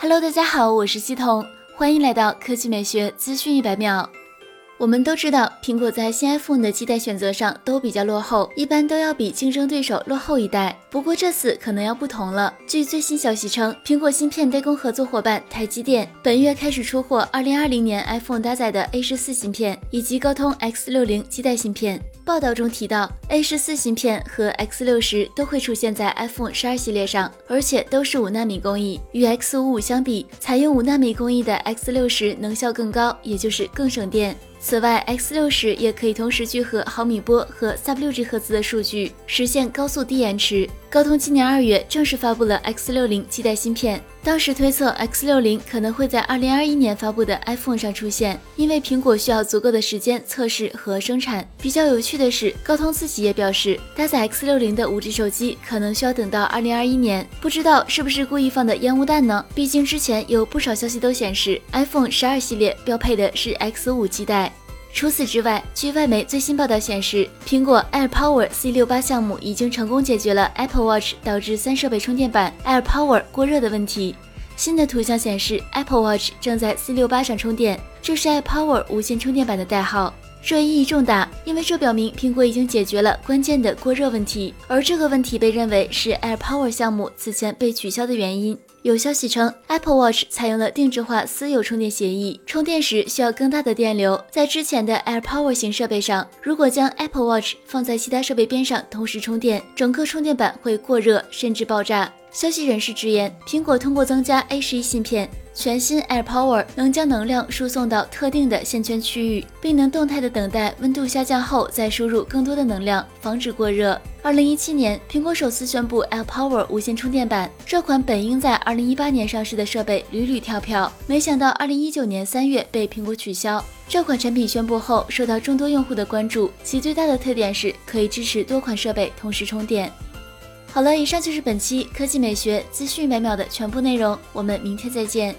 Hello，大家好，我是西彤，欢迎来到科技美学资讯一百秒。我们都知道，苹果在新 iPhone 的基带选择上都比较落后，一般都要比竞争对手落后一代。不过这次可能要不同了。据最新消息称，苹果芯片代工合作伙伴台积电本月开始出货2020年 iPhone 搭载的 A 十四芯片以及高通 X60 基带芯片。报道中提到，A 十四芯片和 X 六十都会出现在 iPhone 十二系列上，而且都是五纳米工艺。与 X 五五相比，采用五纳米工艺的 X 六十能效更高，也就是更省电。此外，X 六十也可以同时聚合毫米波和 Sub 六 G 赫兹的数据，实现高速低延迟。高通今年二月正式发布了 X 六零基带芯片，当时推测 X 六零可能会在二零二一年发布的 iPhone 上出现，因为苹果需要足够的时间测试和生产。比较有趣的是，高通自己也表示，搭载 X 六零的五 G 手机可能需要等到二零二一年，不知道是不是故意放的烟雾弹呢？毕竟之前有不少消息都显示，iPhone 十二系列标配的是 X 五基带。除此之外，据外媒最新报道显示，苹果 AirPower C68 项目已经成功解决了 Apple Watch 导致三设备充电板 AirPower 过热的问题。新的图像显示，Apple Watch 正在 C68 上充电，这是 AirPower 无线充电板的代号。这意义重大，因为这表明苹果已经解决了关键的过热问题，而这个问题被认为是 AirPower 项目此前被取消的原因。有消息称，Apple Watch 采用了定制化私有充电协议，充电时需要更大的电流。在之前的 AirPower 型设备上，如果将 Apple Watch 放在其他设备边上同时充电，整个充电板会过热甚至爆炸。消息人士直言，苹果通过增加 A 十一芯片。全新 AirPower 能将能量输送到特定的线圈区域，并能动态的等待温度下降后再输入更多的能量，防止过热。二零一七年，苹果首次宣布 AirPower 无线充电板，这款本应在二零一八年上市的设备屡屡跳票，没想到二零一九年三月被苹果取消。这款产品宣布后，受到众多用户的关注，其最大的特点是可以支持多款设备同时充电。好了，以上就是本期科技美学资讯每秒的全部内容，我们明天再见。